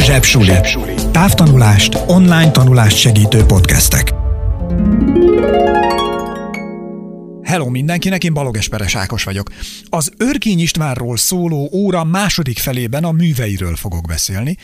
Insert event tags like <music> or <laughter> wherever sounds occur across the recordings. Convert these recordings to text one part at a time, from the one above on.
Zsebsuli. Távtanulást, online tanulást segítő podcastek. Hello mindenkinek, én Balog Esperes Ákos vagyok. Az Örkény Istvánról szóló óra második felében a műveiről fogok beszélni.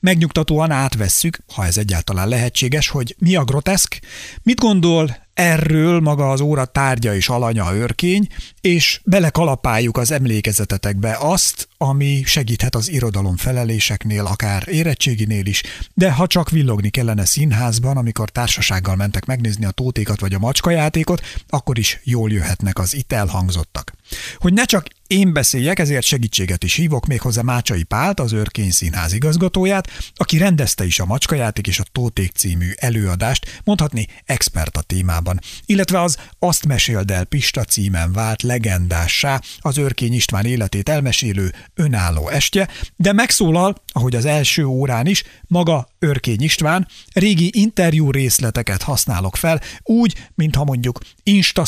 Megnyugtatóan átvesszük, ha ez egyáltalán lehetséges, hogy mi a groteszk, mit gondol Erről maga az óra tárgya és alanya örkény, és belekalapáljuk az emlékezetetekbe azt, ami segíthet az irodalom feleléseknél, akár érettséginél is, de ha csak villogni kellene színházban, amikor társasággal mentek megnézni a tótékat vagy a macskajátékot, akkor is jól jöhetnek az itt elhangzottak. Hogy ne csak én beszéljek, ezért segítséget is hívok méghozzá Mácsai Pált, az Őrkény Színház igazgatóját, aki rendezte is a Macskajáték és a Tóték című előadást, mondhatni expert a témában, illetve az Azt meséld el Pista címen vált legendássá az Őrkény István életét elmesélő önálló estje, de megszólal, ahogy az első órán is, maga Örkény István, régi interjú részleteket használok fel, úgy, mintha mondjuk Insta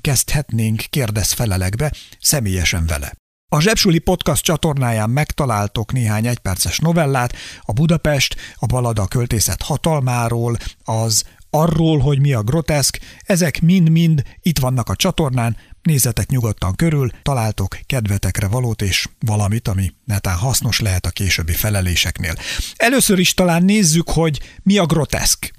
kezdhetnénk kérdezfelelekbe, személyesen vele. A Zsebsuli Podcast csatornáján megtaláltok néhány egyperces novellát, a Budapest, a Balada költészet hatalmáról, az arról, hogy mi a groteszk, ezek mind-mind itt vannak a csatornán, nézzetek nyugodtan körül, találtok kedvetekre valót és valamit, ami netán hasznos lehet a későbbi feleléseknél. Először is talán nézzük, hogy mi a groteszk.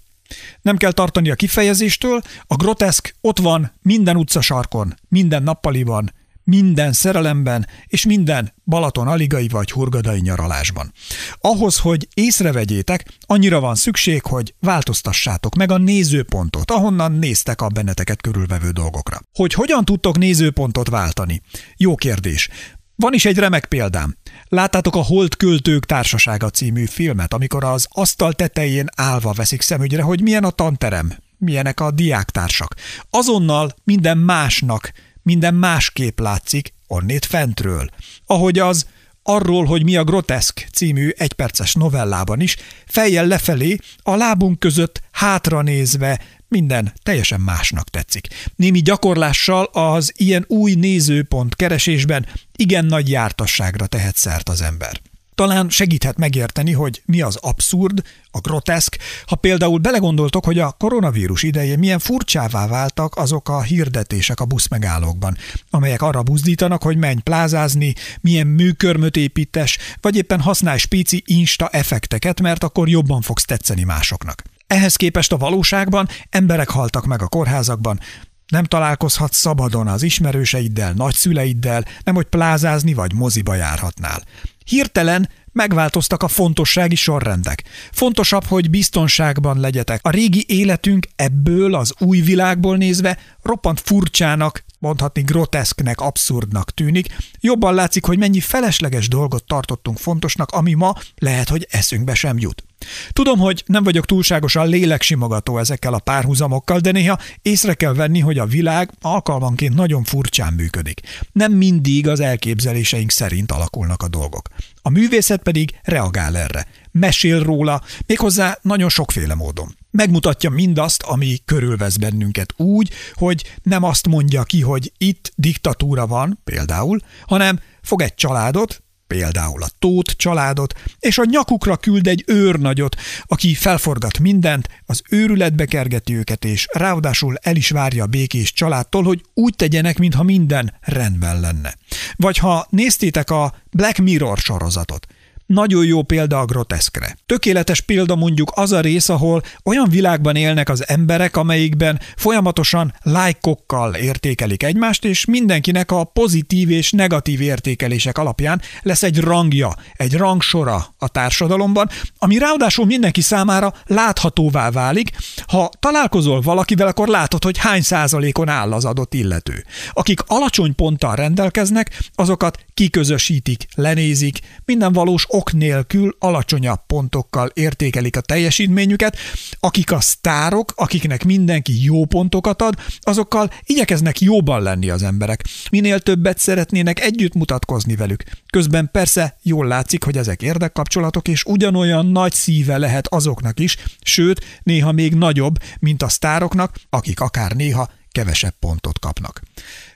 Nem kell tartani a kifejezéstől, a groteszk ott van minden utcasarkon, minden nappaliban, minden szerelemben és minden Balaton aligai vagy hurgadai nyaralásban. Ahhoz, hogy észrevegyétek, annyira van szükség, hogy változtassátok meg a nézőpontot, ahonnan néztek a benneteket körülvevő dolgokra. Hogy hogyan tudtok nézőpontot váltani? Jó kérdés. Van is egy remek példám. Láttátok a Holt Költők Társasága című filmet, amikor az asztal tetején állva veszik szemügyre, hogy milyen a tanterem, milyenek a diáktársak. Azonnal minden másnak minden másképp látszik onnét fentről. Ahogy az arról, hogy mi a groteszk című egyperces novellában is, fejjel lefelé, a lábunk között hátra nézve minden teljesen másnak tetszik. Némi gyakorlással az ilyen új nézőpont keresésben igen nagy jártasságra tehet szert az ember. Talán segíthet megérteni, hogy mi az abszurd, a groteszk, ha például belegondoltok, hogy a koronavírus idején milyen furcsává váltak azok a hirdetések a buszmegállókban, amelyek arra buzdítanak, hogy menj plázázni, milyen műkörmöt építes, vagy éppen használj spéci insta effekteket, mert akkor jobban fogsz tetszeni másoknak. Ehhez képest a valóságban emberek haltak meg a kórházakban, nem találkozhatsz szabadon az ismerőseiddel, nagyszüleiddel, nem hogy plázázni vagy moziba járhatnál. Hirtelen megváltoztak a fontossági sorrendek. Fontosabb, hogy biztonságban legyetek. A régi életünk ebből az új világból nézve roppant furcsának, mondhatni groteszknek, abszurdnak tűnik. Jobban látszik, hogy mennyi felesleges dolgot tartottunk fontosnak, ami ma lehet, hogy eszünkbe sem jut. Tudom, hogy nem vagyok túlságosan léleksimogató ezekkel a párhuzamokkal, de néha észre kell venni, hogy a világ alkalmanként nagyon furcsán működik. Nem mindig az elképzeléseink szerint alakulnak a dolgok. A művészet pedig reagál erre. Mesél róla, méghozzá nagyon sokféle módon. Megmutatja mindazt, ami körülvesz bennünket úgy, hogy nem azt mondja ki, hogy itt diktatúra van, például, hanem fog egy családot, például a Tóth családot, és a nyakukra küld egy őrnagyot, aki felforgat mindent, az őrületbe kergeti őket, és ráadásul el is várja a békés családtól, hogy úgy tegyenek, mintha minden rendben lenne. Vagy ha néztétek a Black Mirror sorozatot, nagyon jó példa a groteszkre. Tökéletes példa mondjuk az a rész, ahol olyan világban élnek az emberek, amelyikben folyamatosan lájkokkal értékelik egymást, és mindenkinek a pozitív és negatív értékelések alapján lesz egy rangja, egy rangsora a társadalomban, ami ráadásul mindenki számára láthatóvá válik. Ha találkozol valakivel, akkor látod, hogy hány százalékon áll az adott illető. Akik alacsony ponttal rendelkeznek, azokat kiközösítik, lenézik, minden valós ok nélkül alacsonyabb pontokkal értékelik a teljesítményüket, akik a sztárok, akiknek mindenki jó pontokat ad, azokkal igyekeznek jóban lenni az emberek. Minél többet szeretnének együtt mutatkozni velük. Közben persze jól látszik, hogy ezek érdekkapcsolatok, és ugyanolyan nagy szíve lehet azoknak is, sőt, néha még nagyobb, mint a sztároknak, akik akár néha kevesebb pontot kapnak.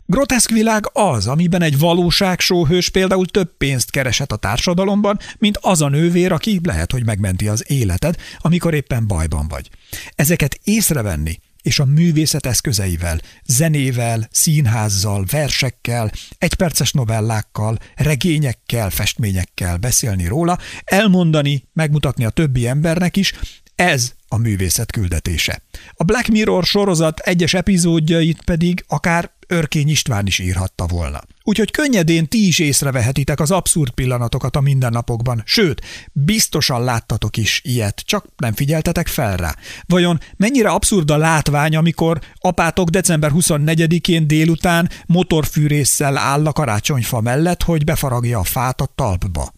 Groteszk világ az, amiben egy valóságsóhős például több pénzt keresett a társadalomban, mint az a nővér, aki lehet, hogy megmenti az életed, amikor éppen bajban vagy. Ezeket észrevenni, és a művészet eszközeivel, zenével, színházzal, versekkel, egyperces novellákkal, regényekkel, festményekkel beszélni róla, elmondani, megmutatni a többi embernek is, ez a művészet küldetése. A Black Mirror sorozat egyes epizódjait pedig akár Örkény István is írhatta volna. Úgyhogy könnyedén ti is észrevehetitek az abszurd pillanatokat a mindennapokban, sőt, biztosan láttatok is ilyet, csak nem figyeltetek fel rá. Vajon mennyire abszurd a látvány, amikor apátok december 24-én délután motorfűrésszel áll a karácsonyfa mellett, hogy befaragja a fát a talpba?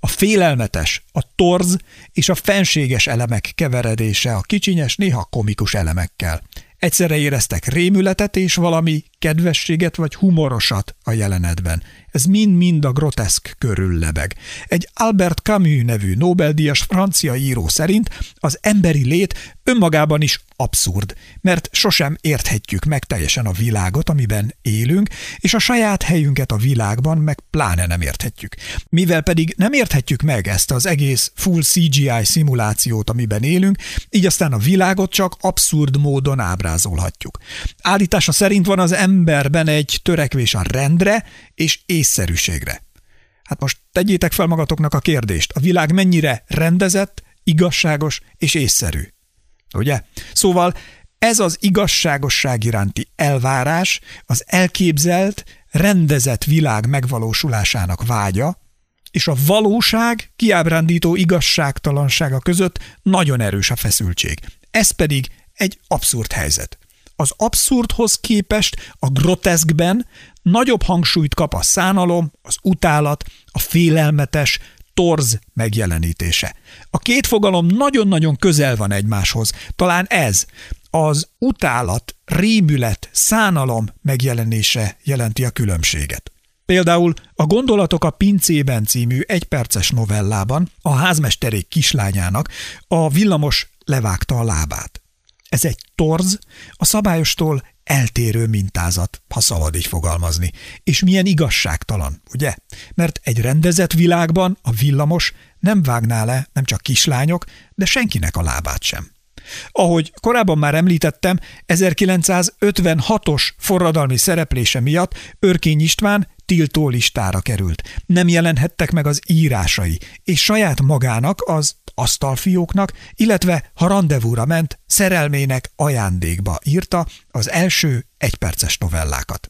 A félelmetes, a torz és a fenséges elemek keveredése a kicsinyes, néha komikus elemekkel. Egyszerre éreztek rémületet és valami kedvességet vagy humorosat a jelenetben. Ez mind-mind a groteszk körül lebeg. Egy Albert Camus nevű Nobel-díjas francia író szerint az emberi lét önmagában is abszurd, mert sosem érthetjük meg teljesen a világot, amiben élünk, és a saját helyünket a világban meg pláne nem érthetjük. Mivel pedig nem érthetjük meg ezt az egész full CGI szimulációt, amiben élünk, így aztán a világot csak abszurd módon ábrázolhatjuk. Állítása szerint van az emberben egy törekvés a rendre és észszerűségre. Hát most tegyétek fel magatoknak a kérdést, a világ mennyire rendezett, igazságos és észszerű. Ugye? Szóval ez az igazságosság iránti elvárás, az elképzelt, rendezett világ megvalósulásának vágya, és a valóság kiábrándító igazságtalansága között nagyon erős a feszültség. Ez pedig egy abszurd helyzet. Az abszurdhoz képest a groteszkben nagyobb hangsúlyt kap a szánalom, az utálat, a félelmetes, torz megjelenítése. A két fogalom nagyon-nagyon közel van egymáshoz. Talán ez, az utálat, rémület, szánalom megjelenése jelenti a különbséget. Például a Gondolatok a pincében című egyperces novellában a házmesterék kislányának a villamos levágta a lábát. Ez egy torz, a szabályostól eltérő mintázat, ha szabad így fogalmazni. És milyen igazságtalan, ugye? Mert egy rendezett világban a villamos nem vágná le nem csak kislányok, de senkinek a lábát sem. Ahogy korábban már említettem, 1956-os forradalmi szereplése miatt Örkény István tiltó listára került. Nem jelenhettek meg az írásai, és saját magának, az asztalfióknak, illetve ha rendezvúra ment, szerelmének ajándékba írta az első egyperces novellákat.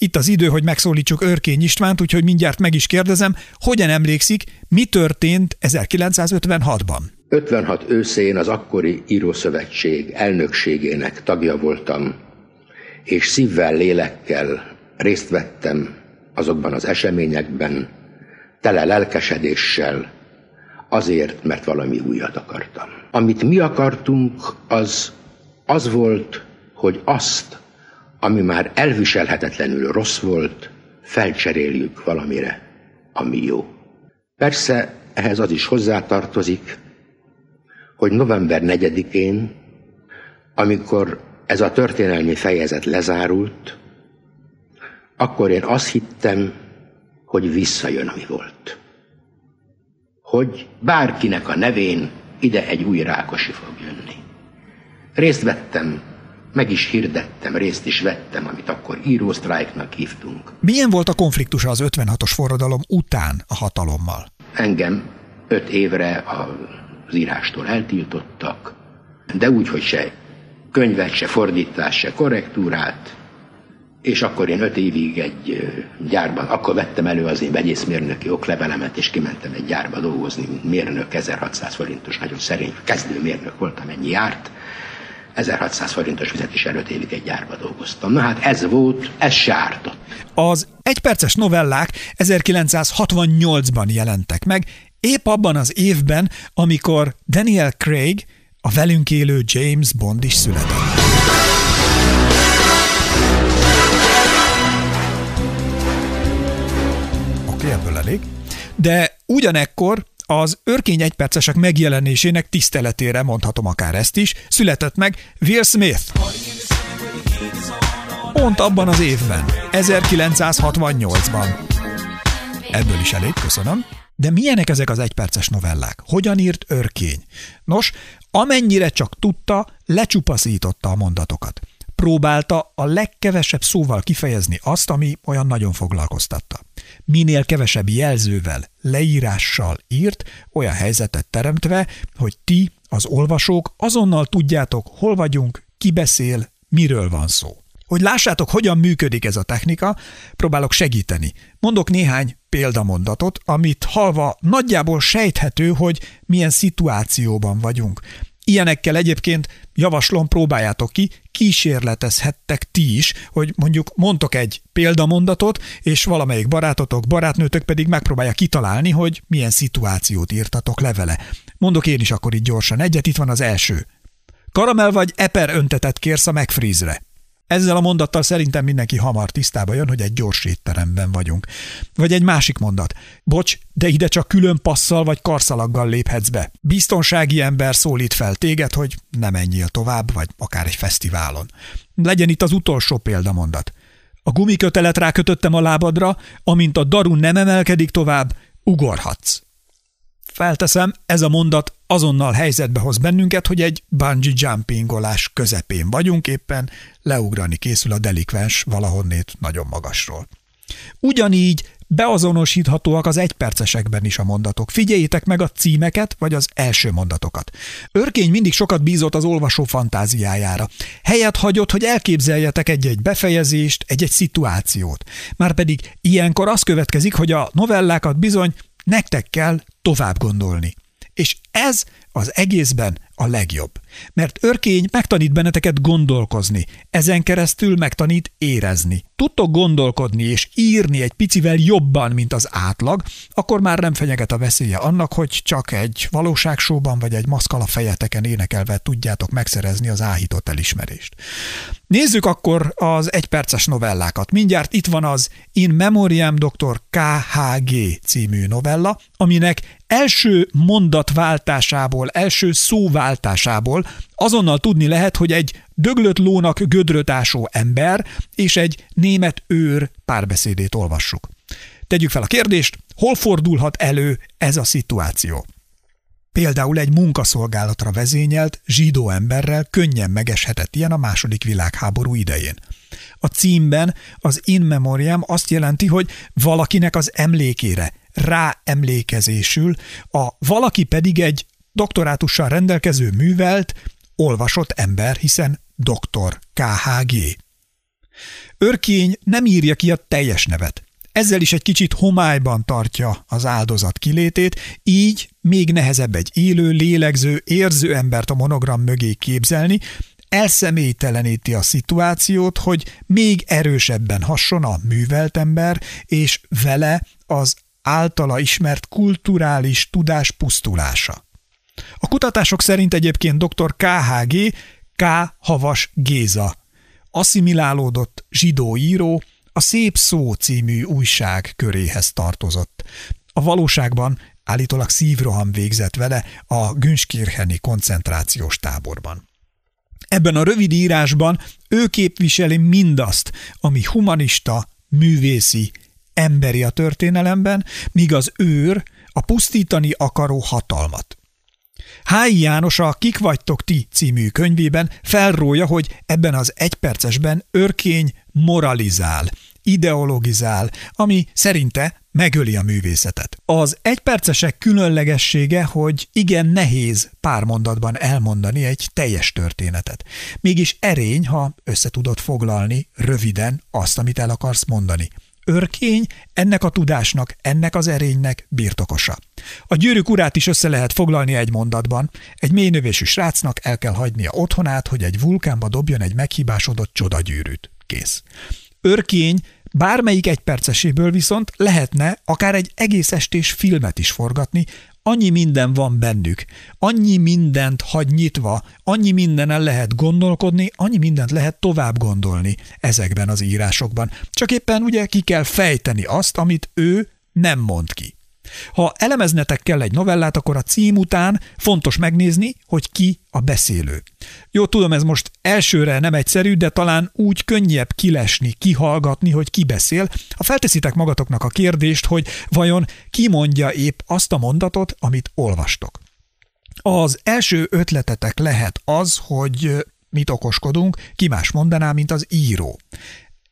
Itt az idő, hogy megszólítsuk Örkény Istvánt, úgyhogy mindjárt meg is kérdezem, hogyan emlékszik, mi történt 1956-ban? 56 őszén az akkori írószövetség elnökségének tagja voltam, és szívvel, lélekkel részt vettem azokban az eseményekben, tele lelkesedéssel, azért, mert valami újat akartam. Amit mi akartunk, az az volt, hogy azt, ami már elviselhetetlenül rossz volt, felcseréljük valamire, ami jó. Persze ehhez az is hozzátartozik, hogy november 4-én, amikor ez a történelmi fejezet lezárult, akkor én azt hittem, hogy visszajön, ami volt. Hogy bárkinek a nevén ide egy új Rákosi fog jönni. Részt vettem, meg is hirdettem, részt is vettem, amit akkor írósztrájknak hívtunk. Milyen volt a konfliktusa az 56-os forradalom után a hatalommal? Engem öt évre az írástól eltiltottak, de úgy, hogy se könyvet, se fordítás, se korrektúrát, és akkor én öt évig egy gyárban, akkor vettem elő az én vegyészmérnöki oklevelemet, és kimentem egy gyárba dolgozni, mérnök, 1600 forintos, nagyon szerény kezdő mérnök voltam, ennyi járt. 1600 forintos fizetés előtt évig egy gyárba dolgoztam. Na hát ez volt, ez se ártott. Az egyperces novellák 1968-ban jelentek meg, épp abban az évben, amikor Daniel Craig, a velünk élő James Bond is született. Ebből elég. De ugyanekkor az örkény egypercesek megjelenésének tiszteletére mondhatom akár ezt is, született meg Will Smith. Pont abban az évben, 1968-ban. Ebből is elég, köszönöm. De milyenek ezek az egyperces novellák? Hogyan írt örkény? Nos, amennyire csak tudta, lecsupaszította a mondatokat. Próbálta a legkevesebb szóval kifejezni azt, ami olyan nagyon foglalkoztatta. Minél kevesebb jelzővel, leírással írt, olyan helyzetet teremtve, hogy ti, az olvasók azonnal tudjátok, hol vagyunk, ki beszél, miről van szó. Hogy lássátok, hogyan működik ez a technika, próbálok segíteni. Mondok néhány példamondatot, amit halva nagyjából sejthető, hogy milyen szituációban vagyunk. Ilyenekkel egyébként javaslom, próbáljátok ki, kísérletezhettek ti is, hogy mondjuk mondtok egy példamondatot, és valamelyik barátotok, barátnőtök pedig megpróbálja kitalálni, hogy milyen szituációt írtatok levele. Mondok én is akkor itt gyorsan egyet, itt van az első. Karamell vagy eper öntetet kérsz a megfrízre. Ezzel a mondattal szerintem mindenki hamar tisztába jön, hogy egy gyors étteremben vagyunk. Vagy egy másik mondat. Bocs, de ide csak külön passzal vagy karszalaggal léphetsz be. Biztonsági ember szólít fel téged, hogy ne menjél tovább, vagy akár egy fesztiválon. Legyen itt az utolsó példamondat. A gumikötelet rákötöttem a lábadra, amint a daru nem emelkedik tovább, ugorhatsz. Felteszem, ez a mondat azonnal helyzetbe hoz bennünket, hogy egy bungee jumpingolás közepén vagyunk, éppen leugrani készül a delikvens valahonnét nagyon magasról. Ugyanígy beazonosíthatóak az egypercesekben is a mondatok. Figyeljétek meg a címeket, vagy az első mondatokat. Örkény mindig sokat bízott az olvasó fantáziájára. Helyet hagyott, hogy elképzeljetek egy-egy befejezést, egy-egy szituációt. Márpedig ilyenkor az következik, hogy a novellákat bizony nektek kell tovább gondolni. És ez az egészben a legjobb. Mert örkény megtanít benneteket gondolkozni, ezen keresztül megtanít érezni. Tudtok gondolkodni és írni egy picivel jobban, mint az átlag, akkor már nem fenyeget a veszélye annak, hogy csak egy valóságsóban vagy egy maszkala fejeteken énekelve tudjátok megszerezni az áhított elismerést. Nézzük akkor az egyperces novellákat. Mindjárt itt van az In Memoriam Dr. KHG című novella, aminek első mondatváltásából, első szóváltásából azonnal tudni lehet, hogy egy döglött lónak gödröt ásó ember és egy német őr párbeszédét olvassuk. Tegyük fel a kérdést, hol fordulhat elő ez a szituáció? Például egy munkaszolgálatra vezényelt zsidó emberrel könnyen megeshetett ilyen a második világháború idején. A címben az in memoriam azt jelenti, hogy valakinek az emlékére, rá emlékezésül, a valaki pedig egy doktorátussal rendelkező művelt, olvasott ember, hiszen doktor KHG. Örkény nem írja ki a teljes nevet. Ezzel is egy kicsit homályban tartja az áldozat kilétét, így még nehezebb egy élő, lélegző, érző embert a monogram mögé képzelni, elszemélyteleníti a szituációt, hogy még erősebben hasson a művelt ember, és vele az általa ismert kulturális tudás pusztulása. A kutatások szerint egyébként dr. KHG K. Havas Géza, asszimilálódott zsidó író, a Szép Szó című újság köréhez tartozott. A valóságban állítólag szívroham végzett vele a Günskircheni koncentrációs táborban. Ebben a rövid írásban ő képviseli mindazt, ami humanista, művészi, emberi a történelemben, míg az őr a pusztítani akaró hatalmat. Hályi János a Kik vagytok ti című könyvében felrója, hogy ebben az egypercesben örkény moralizál, ideologizál, ami szerinte megöli a művészetet. Az egypercesek különlegessége, hogy igen nehéz pár mondatban elmondani egy teljes történetet. Mégis erény, ha össze tudod foglalni röviden azt, amit el akarsz mondani örkény ennek a tudásnak, ennek az erénynek birtokosa. A gyűrűk urát is össze lehet foglalni egy mondatban. Egy mélynövésű srácnak el kell hagynia otthonát, hogy egy vulkánba dobjon egy meghibásodott csodagyűrűt. Kész. Örkény bármelyik egyperceséből viszont lehetne akár egy egész estés filmet is forgatni, annyi minden van bennük, annyi mindent hagy nyitva, annyi mindenen lehet gondolkodni, annyi mindent lehet tovább gondolni ezekben az írásokban. Csak éppen ugye ki kell fejteni azt, amit ő nem mond ki. Ha elemeznetek kell egy novellát, akkor a cím után fontos megnézni, hogy ki a beszélő. Jó, tudom, ez most elsőre nem egyszerű, de talán úgy könnyebb kilesni, kihallgatni, hogy ki beszél, ha felteszitek magatoknak a kérdést, hogy vajon ki mondja épp azt a mondatot, amit olvastok. Az első ötletetek lehet az, hogy mit okoskodunk, ki más mondaná, mint az író.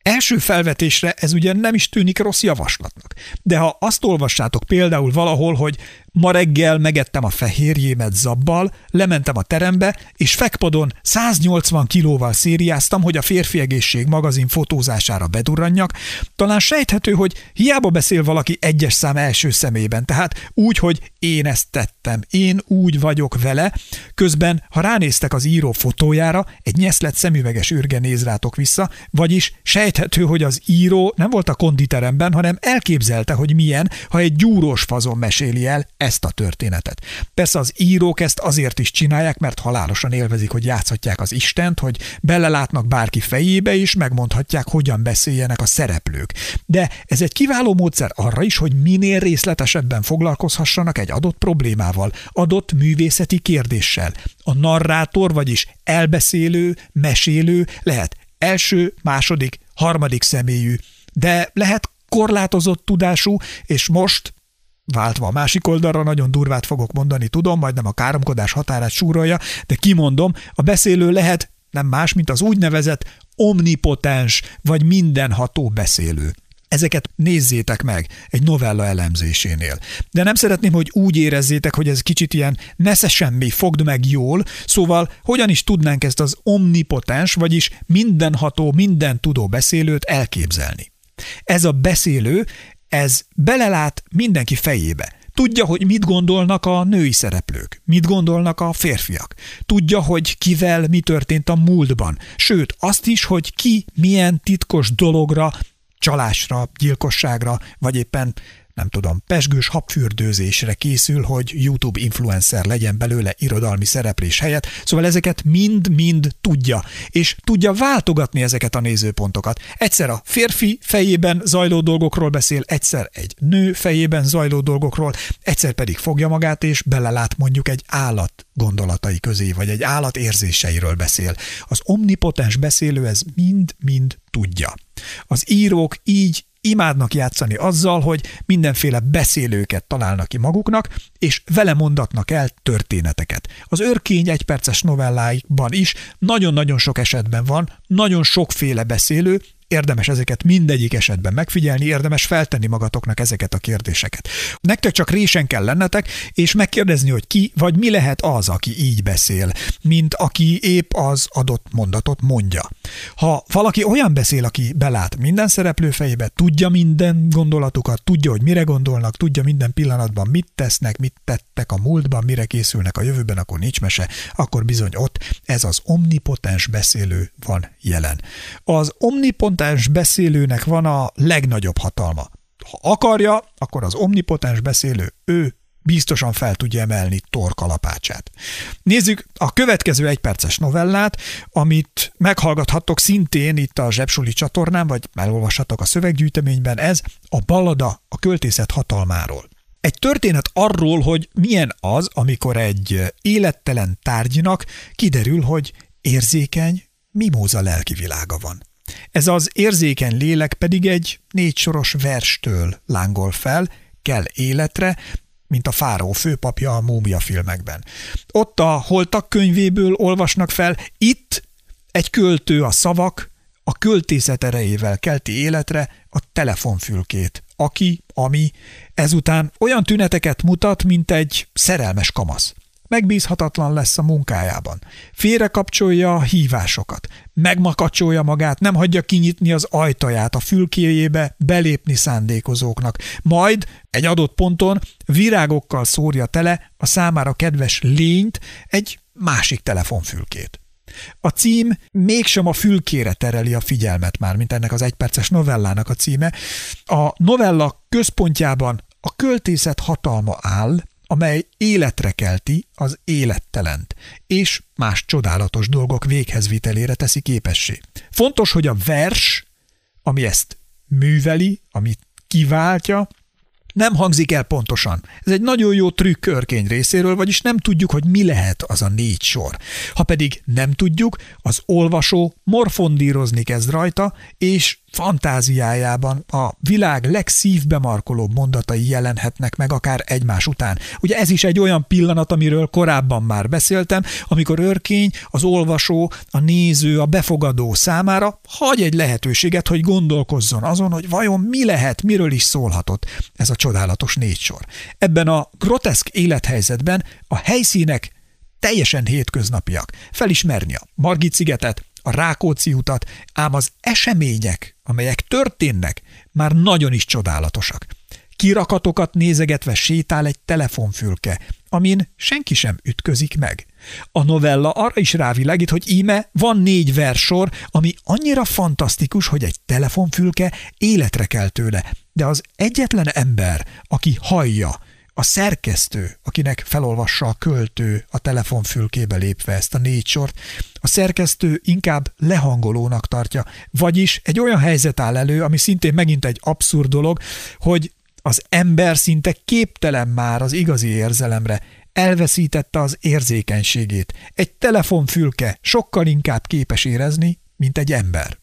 Első felvetésre ez ugye nem is tűnik rossz javaslatnak. De ha azt olvassátok például valahol, hogy Ma reggel megettem a fehérjémet zabbal, lementem a terembe, és fekpadon 180 kilóval szériáztam, hogy a férfi egészség magazin fotózására bedurranjak. Talán sejthető, hogy hiába beszél valaki egyes szám első szemében, tehát úgy, hogy én ezt tettem, én úgy vagyok vele, közben, ha ránéztek az író fotójára, egy nyeszlet szemüveges űrge néz rátok vissza, vagyis sejthető, hogy az író nem volt a konditeremben, hanem elképzelte, hogy milyen, ha egy gyúrós fazon meséli el ezt a történetet. Persze az írók ezt azért is csinálják, mert halálosan élvezik, hogy játszhatják az Istent, hogy belelátnak bárki fejébe is, megmondhatják, hogyan beszéljenek a szereplők. De ez egy kiváló módszer arra is, hogy minél részletesebben foglalkozhassanak egy adott problémával, adott művészeti kérdéssel. A narrátor, vagyis elbeszélő, mesélő lehet első, második, harmadik személyű, de lehet korlátozott tudású, és most váltva a másik oldalra, nagyon durvát fogok mondani, tudom, majd nem a káromkodás határát súrolja, de kimondom, a beszélő lehet nem más, mint az úgynevezett omnipotens vagy mindenható beszélő. Ezeket nézzétek meg egy novella elemzésénél. De nem szeretném, hogy úgy érezzétek, hogy ez kicsit ilyen nesze semmi, fogd meg jól, szóval hogyan is tudnánk ezt az omnipotens, vagyis mindenható, minden tudó beszélőt elképzelni. Ez a beszélő ez belelát mindenki fejébe. Tudja, hogy mit gondolnak a női szereplők, mit gondolnak a férfiak. Tudja, hogy kivel mi történt a múltban. Sőt, azt is, hogy ki milyen titkos dologra, csalásra, gyilkosságra, vagy éppen nem tudom, pesgős habfürdőzésre készül, hogy YouTube influencer legyen belőle irodalmi szereplés helyett, szóval ezeket mind-mind tudja, és tudja váltogatni ezeket a nézőpontokat. Egyszer a férfi fejében zajló dolgokról beszél, egyszer egy nő fejében zajló dolgokról, egyszer pedig fogja magát és belelát mondjuk egy állat gondolatai közé, vagy egy állat érzéseiről beszél. Az omnipotens beszélő ez mind-mind tudja. Az írók így imádnak játszani azzal, hogy mindenféle beszélőket találnak ki maguknak, és vele mondatnak el történeteket. Az őrkény egyperces novelláikban is nagyon-nagyon sok esetben van, nagyon sokféle beszélő, Érdemes ezeket mindegyik esetben megfigyelni, érdemes feltenni magatoknak ezeket a kérdéseket. Nektek csak résen kell lennetek, és megkérdezni, hogy ki vagy mi lehet az, aki így beszél, mint aki épp az adott mondatot mondja. Ha valaki olyan beszél, aki belát minden szereplő fejébe, tudja minden gondolatukat, tudja, hogy mire gondolnak, tudja minden pillanatban, mit tesznek, mit tettek a múltban, mire készülnek a jövőben, akkor nincs mese, akkor bizony ott ez az omnipotens beszélő van jelen. Az omnipotens omnipotens beszélőnek van a legnagyobb hatalma. Ha akarja, akkor az omnipotens beszélő ő biztosan fel tudja emelni torkalapácsát. Nézzük a következő egyperces novellát, amit meghallgathattok szintén itt a Zsepsuli csatornán, vagy elolvashatok a szöveggyűjteményben, ez a ballada a költészet hatalmáról. Egy történet arról, hogy milyen az, amikor egy élettelen tárgynak kiderül, hogy érzékeny, mimóza lelki világa van. Ez az érzékeny lélek pedig egy négy soros verstől lángol fel, kell életre, mint a fáró főpapja a múmia filmekben. Ott a holtak könyvéből olvasnak fel, itt egy költő a szavak, a költészet erejével kelti életre a telefonfülkét, aki, ami ezután olyan tüneteket mutat, mint egy szerelmes kamasz. Megbízhatatlan lesz a munkájában. Félrekapcsolja a hívásokat. Megmakacsolja magát, nem hagyja kinyitni az ajtaját a fülkéjébe belépni szándékozóknak. Majd egy adott ponton virágokkal szórja tele a számára kedves lényt egy másik telefonfülkét. A cím mégsem a fülkére tereli a figyelmet már, mint ennek az egyperces novellának a címe. A novella központjában a költészet hatalma áll, amely életre kelti az élettelent, és más csodálatos dolgok véghezvitelére teszi képessé. Fontos, hogy a vers, ami ezt műveli, amit kiváltja, Nem hangzik el pontosan. Ez egy nagyon jó trükk örkény részéről, vagyis nem tudjuk, hogy mi lehet az a négy sor. Ha pedig nem tudjuk, az olvasó morfondírozni kezd rajta, és fantáziájában a világ legszívbe markolóbb mondatai jelenhetnek meg akár egymás után. Ugye ez is egy olyan pillanat, amiről korábban már beszéltem, amikor örkény, az olvasó, a néző, a befogadó számára hagy egy lehetőséget, hogy gondolkozzon azon, hogy vajon mi lehet, miről is szólhatott ez a csodálatos négy sor. Ebben a groteszk élethelyzetben a helyszínek teljesen hétköznapiak. Felismerni a Margit szigetet, a Rákóczi utat, ám az események, amelyek történnek, már nagyon is csodálatosak. Kirakatokat nézegetve sétál egy telefonfülke, amin senki sem ütközik meg. A novella arra is rávilágít, hogy íme van négy versor, ami annyira fantasztikus, hogy egy telefonfülke életre kell tőle, de az egyetlen ember, aki hallja, a szerkesztő, akinek felolvassa a költő a telefonfülkébe lépve ezt a négy sort, a szerkesztő inkább lehangolónak tartja, vagyis egy olyan helyzet áll elő, ami szintén megint egy abszurd dolog, hogy az ember szinte képtelen már az igazi érzelemre, elveszítette az érzékenységét. Egy telefonfülke sokkal inkább képes érezni, mint egy ember.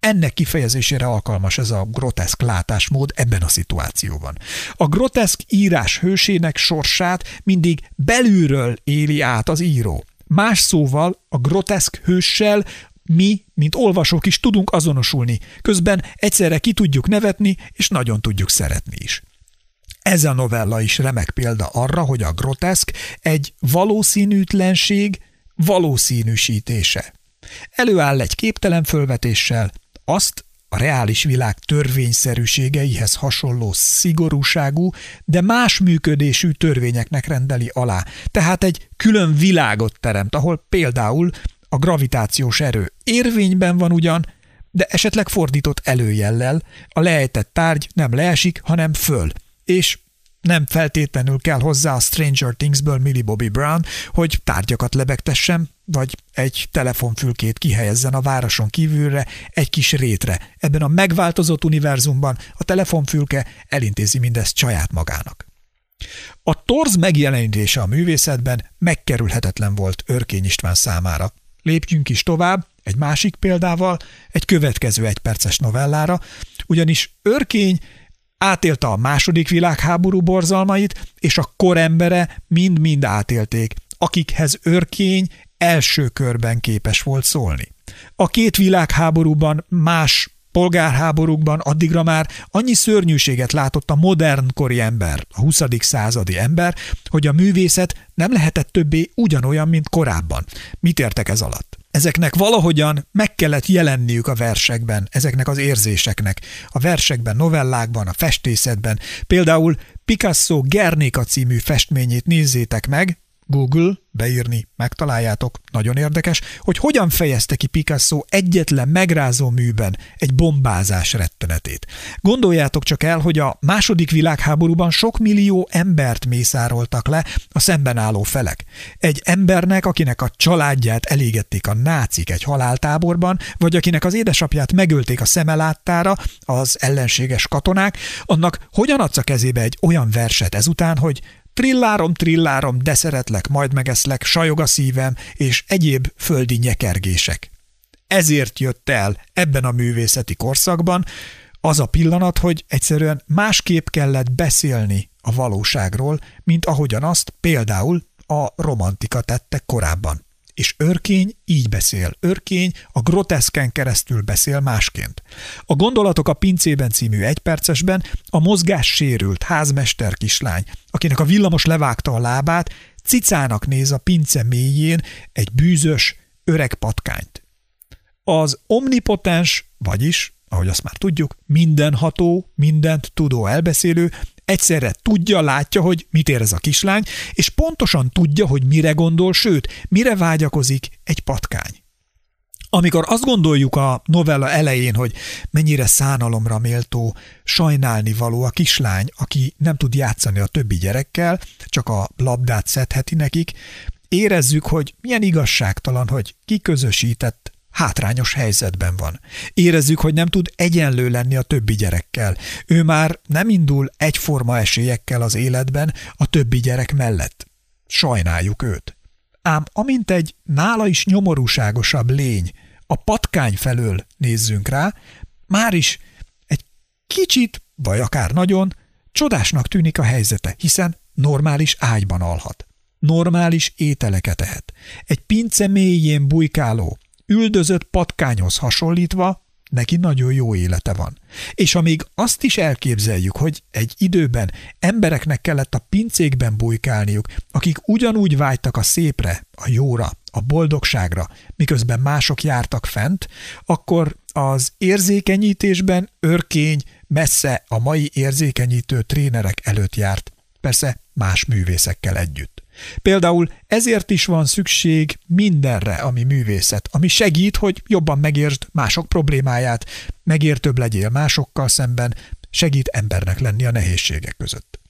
Ennek kifejezésére alkalmas ez a groteszk látásmód ebben a szituációban. A groteszk írás hősének sorsát mindig belülről éli át az író. Más szóval a groteszk hőssel mi, mint olvasók is tudunk azonosulni, közben egyszerre ki tudjuk nevetni, és nagyon tudjuk szeretni is. Ez a novella is remek példa arra, hogy a groteszk egy valószínűtlenség valószínűsítése. Előáll egy képtelen fölvetéssel, azt a reális világ törvényszerűségeihez hasonló szigorúságú, de más működésű törvényeknek rendeli alá. Tehát egy külön világot teremt, ahol például a gravitációs erő érvényben van ugyan, de esetleg fordított előjellel, a lejtett tárgy nem leesik, hanem föl, és nem feltétlenül kell hozzá a Stranger Thingsből Millie Bobby Brown, hogy tárgyakat lebegtessem, vagy egy telefonfülkét kihelyezzen a városon kívülre, egy kis rétre. Ebben a megváltozott univerzumban a telefonfülke elintézi mindezt saját magának. A torz megjelenítése a művészetben megkerülhetetlen volt Örkény István számára. Lépjünk is tovább, egy másik példával, egy következő egyperces novellára, ugyanis Örkény Átélte a második világháború borzalmait, és a korembere mind-mind átélték, akikhez örkény első körben képes volt szólni. A két világháborúban más polgárháborúkban addigra már annyi szörnyűséget látott a modern kori ember, a 20. századi ember, hogy a művészet nem lehetett többé ugyanolyan, mint korábban. Mit értek ez alatt? Ezeknek valahogyan meg kellett jelenniük a versekben, ezeknek az érzéseknek. A versekben, novellákban, a festészetben. Például Picasso Gernika című festményét nézzétek meg, Google, beírni, megtaláljátok, nagyon érdekes, hogy hogyan fejezte ki Picasso egyetlen megrázó műben egy bombázás rettenetét. Gondoljátok csak el, hogy a második világháborúban sok millió embert mészároltak le a szemben álló felek. Egy embernek, akinek a családját elégették a nácik egy haláltáborban, vagy akinek az édesapját megölték a szeme láttára az ellenséges katonák, annak hogyan adsz a kezébe egy olyan verset ezután, hogy Trillárom, trillárom, de szeretlek, majd megeszlek, sajog a szívem, és egyéb földi nyekergések. Ezért jött el ebben a művészeti korszakban az a pillanat, hogy egyszerűen másképp kellett beszélni a valóságról, mint ahogyan azt például a romantika tette korábban. És örkény így beszél. Örkény a groteszken keresztül beszél másként. A gondolatok a pincében című egypercesben a mozgás sérült házmester kislány, akinek a villamos levágta a lábát, cicának néz a pince mélyén egy bűzös, öreg patkányt. Az omnipotens, vagyis ahogy azt már tudjuk, mindenható, mindent tudó elbeszélő egyszerre tudja, látja, hogy mit ér ez a kislány, és pontosan tudja, hogy mire gondol, sőt, mire vágyakozik egy patkány. Amikor azt gondoljuk a novella elején, hogy mennyire szánalomra méltó, sajnálni való a kislány, aki nem tud játszani a többi gyerekkel, csak a labdát szedheti nekik, érezzük, hogy milyen igazságtalan, hogy kiközösített hátrányos helyzetben van. Érezzük, hogy nem tud egyenlő lenni a többi gyerekkel. Ő már nem indul egyforma esélyekkel az életben a többi gyerek mellett. Sajnáljuk őt. Ám amint egy nála is nyomorúságosabb lény a patkány felől nézzünk rá, már is egy kicsit, vagy akár nagyon, csodásnak tűnik a helyzete, hiszen normális ágyban alhat. Normális ételeket ehet. Egy pince mélyén bujkáló, üldözött patkányhoz hasonlítva neki nagyon jó élete van. És amíg azt is elképzeljük, hogy egy időben embereknek kellett a pincékben bujkálniuk, akik ugyanúgy vágytak a szépre, a jóra, a boldogságra, miközben mások jártak fent, akkor az érzékenyítésben örkény messze a mai érzékenyítő trénerek előtt járt, persze más művészekkel együtt. Például ezért is van szükség mindenre, ami művészet, ami segít, hogy jobban megértsd mások problémáját, megértőbb legyél másokkal szemben, segít embernek lenni a nehézségek között.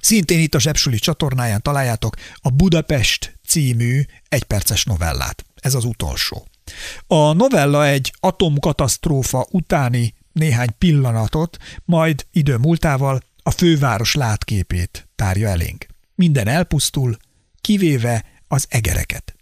Szintén itt a Zsepsuli csatornáján találjátok a Budapest című egyperces novellát. Ez az utolsó. A novella egy atomkatasztrófa utáni néhány pillanatot, majd idő múltával a főváros látképét tárja elénk minden elpusztul, kivéve az egereket.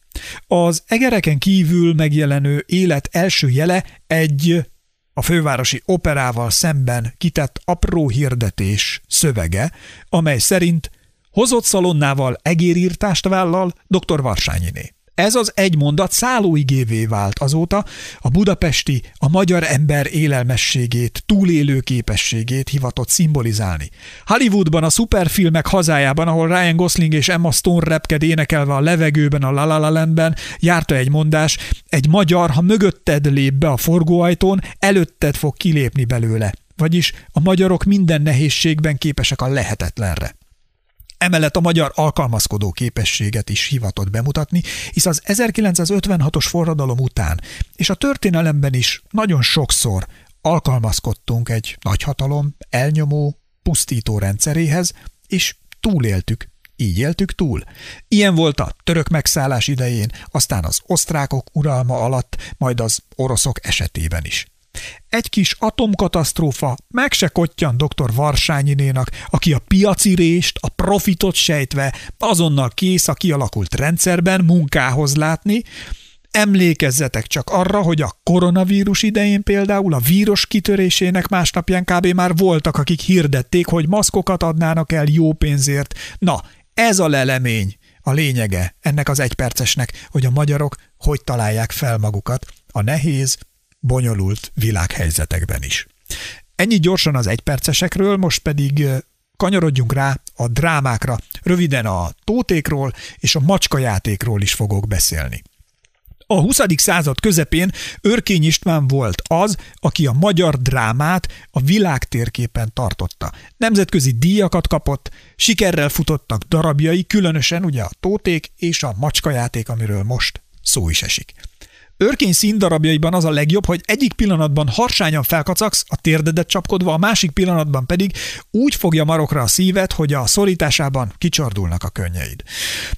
Az egereken kívül megjelenő élet első jele egy a fővárosi operával szemben kitett apró hirdetés szövege, amely szerint hozott szalonnával egérírtást vállal dr. Varsányiné. Ez az egy mondat szállóigévé vált azóta, a budapesti, a magyar ember élelmességét, túlélő képességét hivatott szimbolizálni. Hollywoodban, a szuperfilmek hazájában, ahol Ryan Gosling és Emma Stone repked énekelve a levegőben, a La La La Landben, járta egy mondás, egy magyar, ha mögötted lép be a forgóajtón, előtted fog kilépni belőle. Vagyis a magyarok minden nehézségben képesek a lehetetlenre. Emellett a magyar alkalmazkodó képességet is hivatott bemutatni, hisz az 1956-os forradalom után és a történelemben is nagyon sokszor alkalmazkodtunk egy nagyhatalom, elnyomó, pusztító rendszeréhez, és túléltük, így éltük túl. Ilyen volt a török megszállás idején, aztán az osztrákok uralma alatt, majd az oroszok esetében is. Egy kis atomkatasztrófa meg se kottyan dr. Varsányinénak, aki a piaci rést, a profitot sejtve azonnal kész a kialakult rendszerben munkához látni, Emlékezzetek csak arra, hogy a koronavírus idején például a vírus kitörésének másnapján kb. már voltak, akik hirdették, hogy maszkokat adnának el jó pénzért. Na, ez a lelemény, a lényege ennek az egypercesnek, hogy a magyarok hogy találják fel magukat a nehéz, bonyolult világhelyzetekben is. Ennyi gyorsan az egypercesekről, most pedig kanyarodjunk rá a drámákra. Röviden a tótékról és a macskajátékról is fogok beszélni. A 20. század közepén Örkény István volt az, aki a magyar drámát a világtérképen tartotta. Nemzetközi díjakat kapott, sikerrel futottak darabjai, különösen ugye a tóték és a macskajáték, amiről most szó is esik. Örkény színdarabjaiban az a legjobb, hogy egyik pillanatban harsányan felkacagsz, a térdedet csapkodva, a másik pillanatban pedig úgy fogja marokra a szívet, hogy a szorításában kicsordulnak a könnyeid.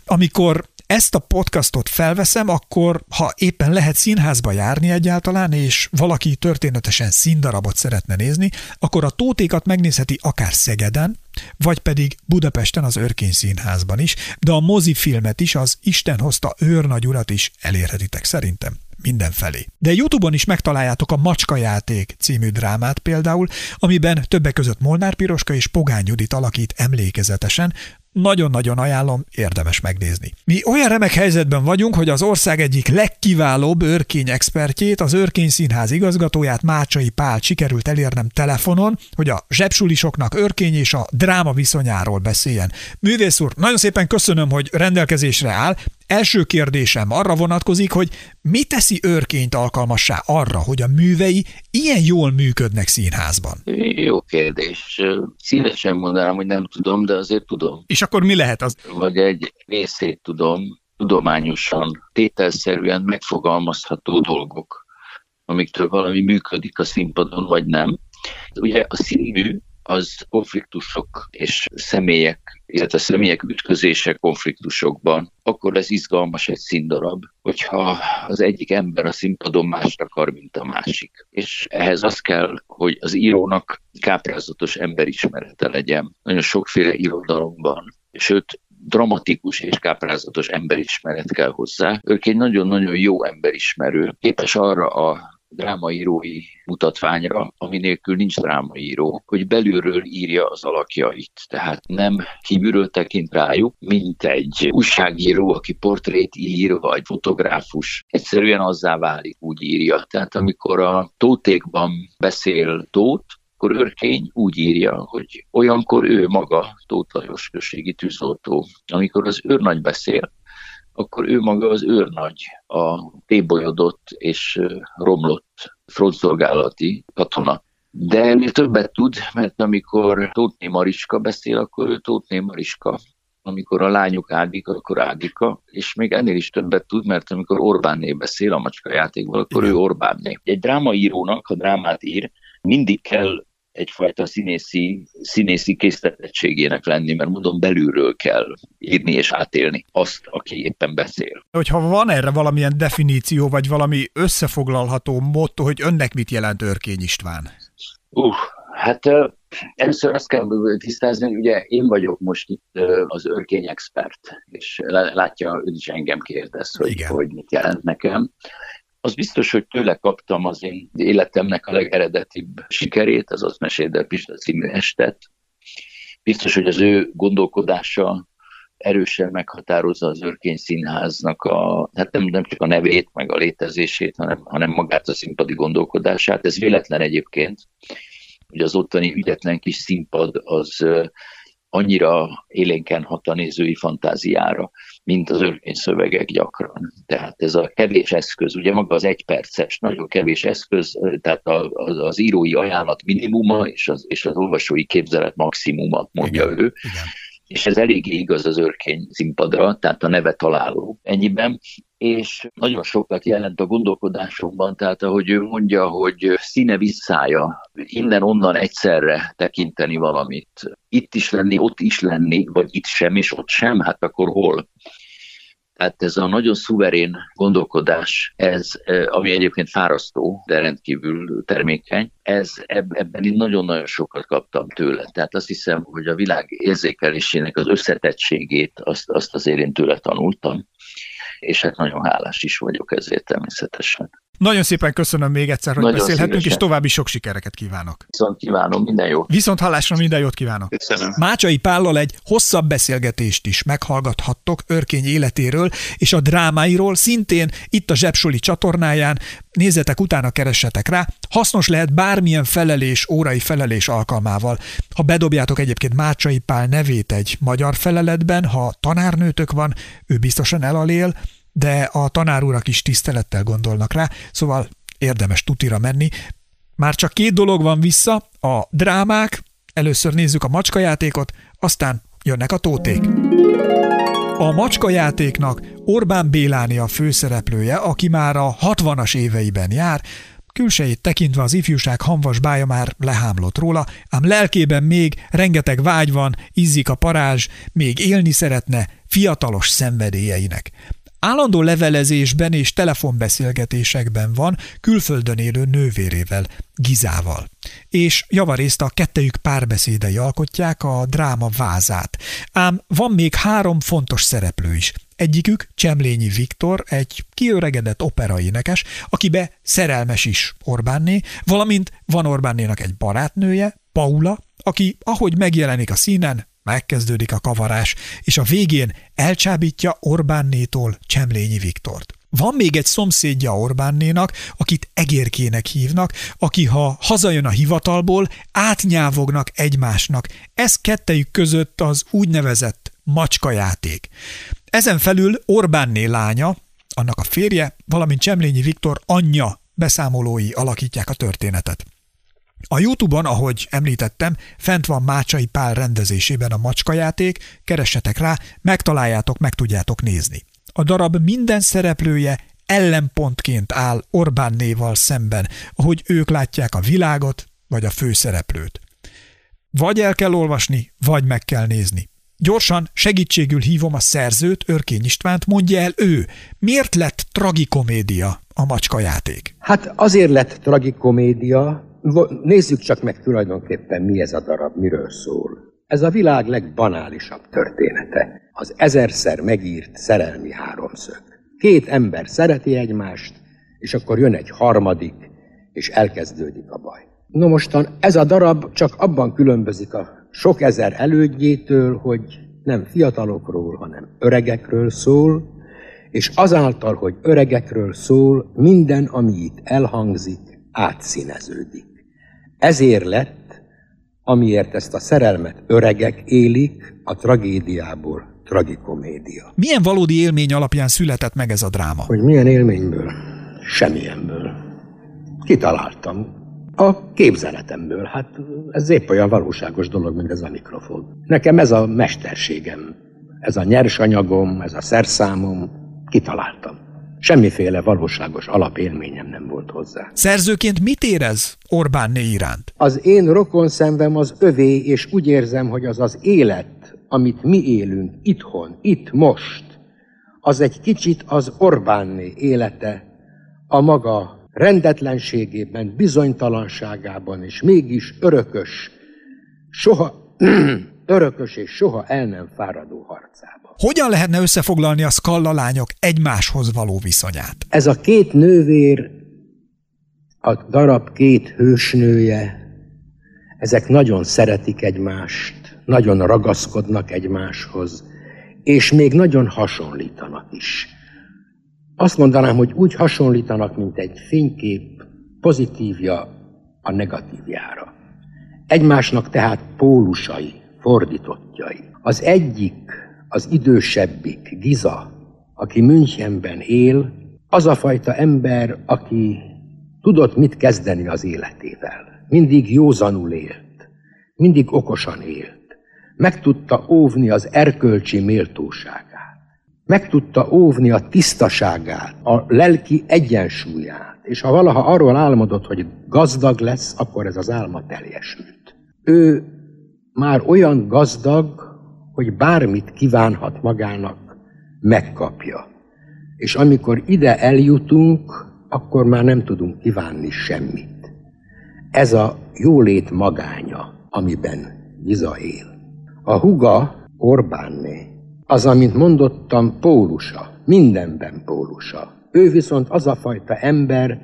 Amikor ezt a podcastot felveszem, akkor ha éppen lehet színházba járni egyáltalán, és valaki történetesen színdarabot szeretne nézni, akkor a tótékat megnézheti akár Szegeden, vagy pedig Budapesten az Örkény Színházban is, de a mozifilmet is, az Isten hozta őrnagy urat is elérhetitek szerintem mindenfelé. De Youtube-on is megtaláljátok a Macska játék című drámát például, amiben többek között Molnár Piroska és Pogány Judit alakít emlékezetesen, nagyon-nagyon ajánlom, érdemes megnézni. Mi olyan remek helyzetben vagyunk, hogy az ország egyik legkiválóbb őrkény expertjét, az őrkény színház igazgatóját, Mácsai Pál sikerült elérnem telefonon, hogy a zsebsulisoknak őrkény és a dráma viszonyáról beszéljen. Művész úr, nagyon szépen köszönöm, hogy rendelkezésre áll. Első kérdésem arra vonatkozik, hogy mi teszi őrkényt alkalmassá arra, hogy a művei ilyen jól működnek színházban? Jó kérdés. Szívesen mondanám, hogy nem tudom, de azért tudom. És akkor mi lehet az? Vagy egy részét tudom, tudományosan, tételszerűen megfogalmazható dolgok, amiktől valami működik a színpadon, vagy nem. Ugye a színmű az konfliktusok és személyek, illetve személyek ütközése konfliktusokban, akkor ez izgalmas egy színdarab, hogyha az egyik ember a színpadon másra akar, mint a másik. És ehhez az kell, hogy az írónak káprázatos emberismerete legyen. Nagyon sokféle irodalomban, sőt, dramatikus és káprázatos emberismeret kell hozzá. Ők egy nagyon-nagyon jó emberismerő, képes arra a drámaírói mutatványra, ami nélkül nincs drámaíró, hogy belülről írja az alakjait. Tehát nem kívülről tekint rájuk, mint egy újságíró, aki portrét ír, vagy fotográfus. Egyszerűen azzá válik, úgy írja. Tehát amikor a tótékban beszél Tóth, akkor Örkény úgy írja, hogy olyankor ő maga, Tóth Lajos községi tűzoltó. Amikor az őrnagy beszél, akkor ő maga az őrnagy, a tébolyodott és romlott frontszolgálati katona. De ennél többet tud, mert amikor Tótné Mariska beszél, akkor ő Tótné Mariska. Amikor a lányuk Ádika, akkor Ádika, és még ennél is többet tud, mert amikor Orbánné beszél a macska játékból, akkor ő Orbánné. Egy drámaírónak, ha drámát ír, mindig kell egyfajta színészi, színészi készletettségének lenni, mert mondom, belülről kell írni és átélni azt, aki éppen beszél. Hogyha van erre valamilyen definíció, vagy valami összefoglalható motto, hogy önnek mit jelent Örkény István? Uh, hát Először azt kell tisztázni, hogy ugye én vagyok most itt az örkény expert, és látja, ő is engem kérdez, hogy, Igen. hogy mit jelent nekem az biztos, hogy tőle kaptam az én életemnek a legeredetibb sikerét, az az Meséder Pista című estet. Biztos, hogy az ő gondolkodása erősen meghatározza az Örkény Színháznak a, hát nem, nem csak a nevét, meg a létezését, hanem, hanem magát a színpadi gondolkodását. Ez véletlen egyébként, hogy az ottani ügyetlen kis színpad az annyira élénken hat a nézői fantáziára, mint az szövegek gyakran. Tehát ez a kevés eszköz, ugye maga az egyperces, nagyon kevés eszköz, tehát az, az írói ajánlat minimuma és az, és az olvasói képzelet maximuma, mondja igen, ő. Igen és ez eléggé igaz az örkény színpadra, tehát a neve találó ennyiben, és nagyon sokat jelent a gondolkodásomban, tehát ahogy ő mondja, hogy színe visszája, innen-onnan egyszerre tekinteni valamit, itt is lenni, ott is lenni, vagy itt sem, és ott sem, hát akkor hol? Tehát ez a nagyon szuverén gondolkodás, ez, e, ami egyébként fárasztó, de rendkívül termékeny, ez, ebben én nagyon-nagyon sokat kaptam tőle. Tehát azt hiszem, hogy a világ érzékelésének az összetettségét, azt, azt azért én tőle tanultam, és hát nagyon hálás is vagyok ezért természetesen. Nagyon szépen köszönöm még egyszer, hogy Nagyon beszélhetünk, szívesen. és további sok sikereket kívánok. Viszont kívánom, minden jót. Viszont hallásra minden jót kívánok. Köszönöm. Mácsai Pállal egy hosszabb beszélgetést is meghallgathattok Örkény életéről, és a drámáiról szintén itt a Zsepsoli csatornáján. Nézzetek utána, keressetek rá. Hasznos lehet bármilyen felelés, órai felelés alkalmával. Ha bedobjátok egyébként Mácsai Pál nevét egy magyar feleletben, ha tanárnőtök van, ő biztosan elalél, de a tanárurak is tisztelettel gondolnak rá, szóval érdemes tutira menni. Már csak két dolog van vissza, a drámák, először nézzük a macskajátékot, aztán jönnek a tóték. A macskajátéknak Orbán Béláni a főszereplője, aki már a 60-as éveiben jár, Külsejét tekintve az ifjúság hamvas bája már lehámlott róla, ám lelkében még rengeteg vágy van, izzik a parázs, még élni szeretne fiatalos szenvedélyeinek. Állandó levelezésben és telefonbeszélgetésekben van külföldön élő nővérével, Gizával. És javarészt a kettejük párbeszédei alkotják a dráma vázát. Ám van még három fontos szereplő is. Egyikük Csemlényi Viktor, egy kiöregedett operaénekes, akibe szerelmes is Orbánné, valamint van Orbánnénak egy barátnője, Paula, aki ahogy megjelenik a színen, Megkezdődik a kavarás, és a végén elcsábítja Orbánnétól Csemlényi Viktort. Van még egy szomszédja Orbánnénak, akit egérkének hívnak, aki ha hazajön a hivatalból, átnyávognak egymásnak. Ez kettejük között az úgynevezett macskajáték. Ezen felül Orbánné lánya, annak a férje, valamint Csemlényi Viktor anyja beszámolói alakítják a történetet. A Youtube-on, ahogy említettem, fent van Mácsai Pál rendezésében a macskajáték, keressetek rá, megtaláljátok, meg tudjátok nézni. A darab minden szereplője ellenpontként áll Orbán néval szemben, ahogy ők látják a világot vagy a főszereplőt. Vagy el kell olvasni, vagy meg kell nézni. Gyorsan segítségül hívom a szerzőt, Örkény Istvánt, mondja el ő, miért lett tragikomédia a macska játék? Hát azért lett tragikomédia, nézzük csak meg tulajdonképpen mi ez a darab, miről szól. Ez a világ legbanálisabb története. Az ezerszer megírt szerelmi háromszög. Két ember szereti egymást, és akkor jön egy harmadik, és elkezdődik a baj. No mostan ez a darab csak abban különbözik a sok ezer elődjétől, hogy nem fiatalokról, hanem öregekről szól, és azáltal, hogy öregekről szól, minden, ami itt elhangzik, átszíneződik. Ezért lett, amiért ezt a szerelmet öregek élik, a tragédiából tragikomédia. Milyen valódi élmény alapján született meg ez a dráma? Hogy milyen élményből? Semmilyenből. Kitaláltam. A képzeletemből. Hát ez épp olyan valóságos dolog, mint ez a mikrofon. Nekem ez a mesterségem. Ez a nyersanyagom, ez a szerszámom. Kitaláltam. Semmiféle valóságos alapélményem nem volt hozzá. Szerzőként mit érez Orbán iránt? Az én rokon szemem az övé, és úgy érzem, hogy az az élet, amit mi élünk itthon, itt, most, az egy kicsit az Orbánné élete, a maga rendetlenségében, bizonytalanságában, és mégis örökös, soha, <clears throat> örökös és soha el nem fáradó harcában. Hogyan lehetne összefoglalni a skalla lányok egymáshoz való viszonyát? Ez a két nővér, a darab két hősnője, ezek nagyon szeretik egymást, nagyon ragaszkodnak egymáshoz, és még nagyon hasonlítanak is. Azt mondanám, hogy úgy hasonlítanak, mint egy fénykép pozitívja a negatívjára. Egymásnak tehát pólusai, fordítottjai. Az egyik, az idősebbik, Giza, aki Münchenben él, az a fajta ember, aki tudott mit kezdeni az életével. Mindig józanul élt, mindig okosan élt. Meg tudta óvni az erkölcsi méltóságát meg tudta óvni a tisztaságát, a lelki egyensúlyát, és ha valaha arról álmodott, hogy gazdag lesz, akkor ez az álma teljesült. Ő már olyan gazdag, hogy bármit kívánhat magának, megkapja. És amikor ide eljutunk, akkor már nem tudunk kívánni semmit. Ez a jólét magánya, amiben Giza él. A huga Orbánné az, amint mondottam, pólusa, mindenben pólusa. Ő viszont az a fajta ember,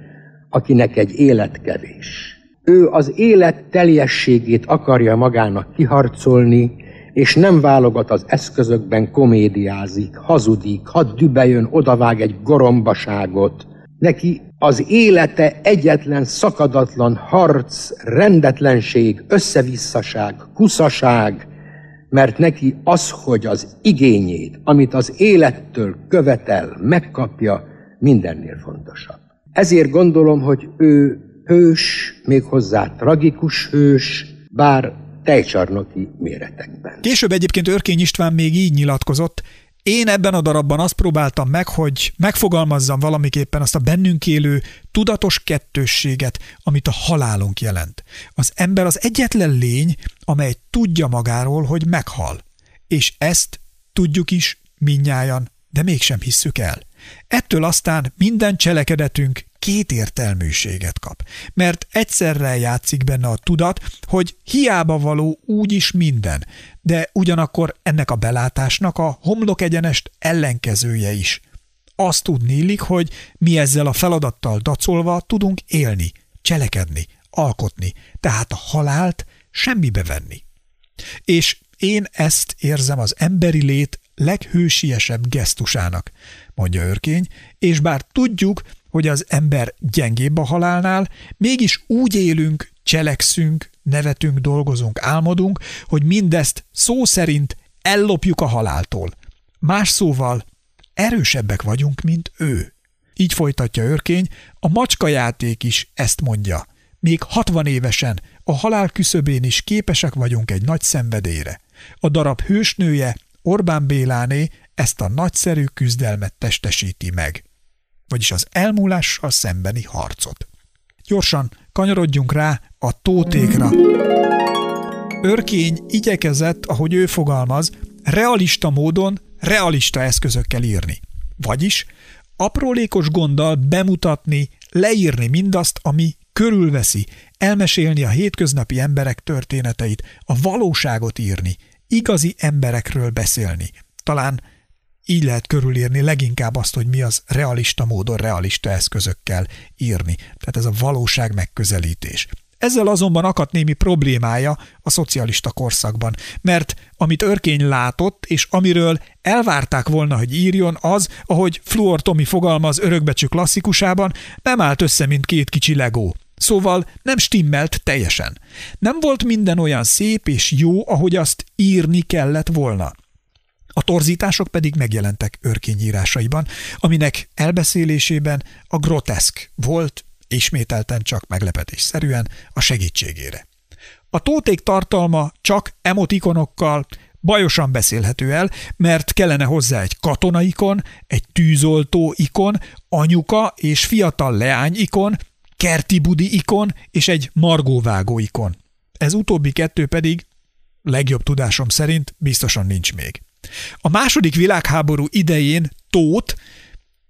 akinek egy élet kevés. Ő az élet teljességét akarja magának kiharcolni, és nem válogat az eszközökben, komédiázik, hazudik, hadd dübejön, odavág egy gorombaságot. Neki az élete egyetlen szakadatlan harc, rendetlenség, összevisszaság, kuszaság, mert neki az, hogy az igényét, amit az élettől követel, megkapja, mindennél fontosabb. Ezért gondolom, hogy ő hős, méghozzá tragikus hős, bár tejcsarnoki méretekben. Később egyébként Örkény István még így nyilatkozott, én ebben a darabban azt próbáltam meg, hogy megfogalmazzam valamiképpen azt a bennünk élő tudatos kettősséget, amit a halálunk jelent. Az ember az egyetlen lény, amely tudja magáról, hogy meghal. És ezt tudjuk is minnyájan, de mégsem hisszük el. Ettől aztán minden cselekedetünk két értelműséget kap, mert egyszerre játszik benne a tudat, hogy hiába való úgyis minden, de ugyanakkor ennek a belátásnak a homlok egyenest ellenkezője is. Azt tudni illik, hogy mi ezzel a feladattal dacolva tudunk élni, cselekedni, alkotni, tehát a halált semmibe venni. És én ezt érzem az emberi lét leghősiesebb gesztusának, mondja Örkény, és bár tudjuk, hogy az ember gyengébb a halálnál, mégis úgy élünk, cselekszünk, nevetünk, dolgozunk, álmodunk, hogy mindezt szó szerint ellopjuk a haláltól. Más szóval erősebbek vagyunk, mint ő. Így folytatja Örkény, a macskajáték is ezt mondja. Még 60 évesen a halál küszöbén is képesek vagyunk egy nagy szenvedélyre. A darab hősnője, Orbán Béláné ezt a nagyszerű küzdelmet testesíti meg vagyis az elmúlással szembeni harcot. Gyorsan kanyarodjunk rá a tótékra. Örkény igyekezett, ahogy ő fogalmaz, realista módon, realista eszközökkel írni. Vagyis aprólékos gonddal bemutatni, leírni mindazt, ami körülveszi, elmesélni a hétköznapi emberek történeteit, a valóságot írni, igazi emberekről beszélni. Talán így lehet körülírni leginkább azt, hogy mi az realista módon, realista eszközökkel írni. Tehát ez a valóság megközelítés. Ezzel azonban akadt némi problémája a szocialista korszakban, mert amit Örkény látott, és amiről elvárták volna, hogy írjon, az, ahogy Fluor Tomi fogalmaz örökbecsű klasszikusában, nem állt össze, mint két kicsi legó. Szóval nem stimmelt teljesen. Nem volt minden olyan szép és jó, ahogy azt írni kellett volna. A torzítások pedig megjelentek örkényírásaiban, aminek elbeszélésében a groteszk volt, ismételten csak meglepetésszerűen a segítségére. A tóték tartalma csak emotikonokkal, bajosan beszélhető el, mert kellene hozzá egy katonaikon, egy tűzoltó ikon, anyuka és fiatal leány ikon, kerti budi ikon és egy margóvágó ikon. Ez utóbbi kettő pedig, legjobb tudásom szerint, biztosan nincs még. A második világháború idején tót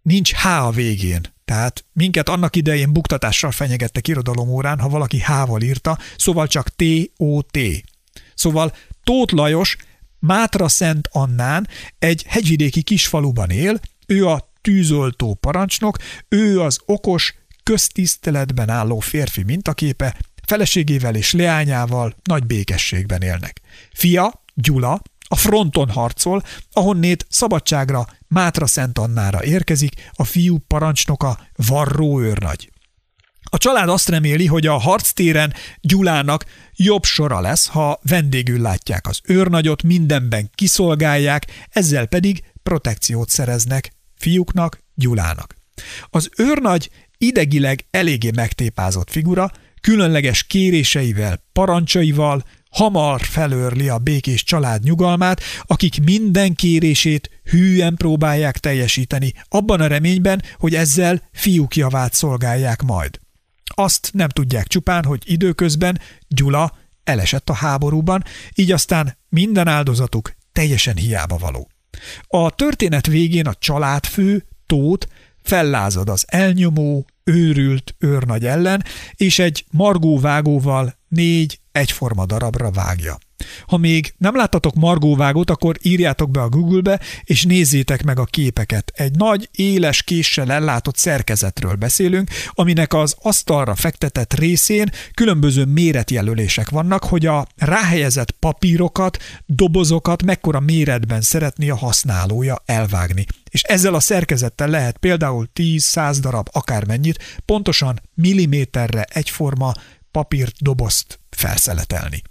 nincs H a végén, tehát minket annak idején buktatással fenyegettek irodalomórán, ha valaki H-val írta, szóval csak T-O-T. Szóval Tóth Lajos Mátra Szent Annán egy hegyvidéki kisfaluban él, ő a tűzoltó parancsnok, ő az okos, köztiszteletben álló férfi mintaképe, feleségével és leányával nagy békességben élnek. Fia, Gyula, a fronton harcol, ahonnét szabadságra Mátra Szent Annára érkezik a fiú parancsnoka Varró őrnagy. A család azt reméli, hogy a harctéren Gyulának jobb sora lesz, ha vendégül látják az őrnagyot, mindenben kiszolgálják, ezzel pedig protekciót szereznek fiúknak, Gyulának. Az őrnagy idegileg eléggé megtépázott figura, különleges kéréseivel, parancsaival, hamar felőrli a békés család nyugalmát, akik minden kérését hűen próbálják teljesíteni, abban a reményben, hogy ezzel fiúk javát szolgálják majd. Azt nem tudják csupán, hogy időközben Gyula elesett a háborúban, így aztán minden áldozatuk teljesen hiába való. A történet végén a családfő, Tóth, fellázad az elnyomó, őrült őrnagy ellen, és egy margóvágóval négy egyforma darabra vágja. Ha még nem láttatok margóvágót, akkor írjátok be a Google-be, és nézzétek meg a képeket. Egy nagy, éles késsel ellátott szerkezetről beszélünk, aminek az asztalra fektetett részén különböző méretjelölések vannak, hogy a ráhelyezett papírokat, dobozokat mekkora méretben szeretné a használója elvágni. És ezzel a szerkezettel lehet például 10-100 darab akármennyit, pontosan milliméterre egyforma papírt, dobozt felszeletelni.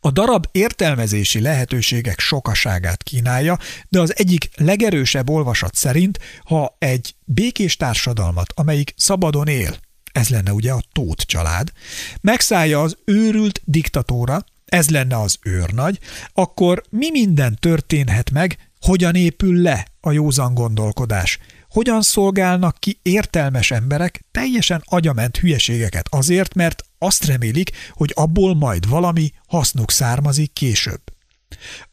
A darab értelmezési lehetőségek sokaságát kínálja, de az egyik legerősebb olvasat szerint, ha egy békés társadalmat, amelyik szabadon él, ez lenne ugye a Tóth család, megszállja az őrült diktatóra, ez lenne az őrnagy, akkor mi minden történhet meg, hogyan épül le a józan gondolkodás, hogyan szolgálnak ki értelmes emberek teljesen agyament hülyeségeket azért, mert azt remélik, hogy abból majd valami hasznuk származik később.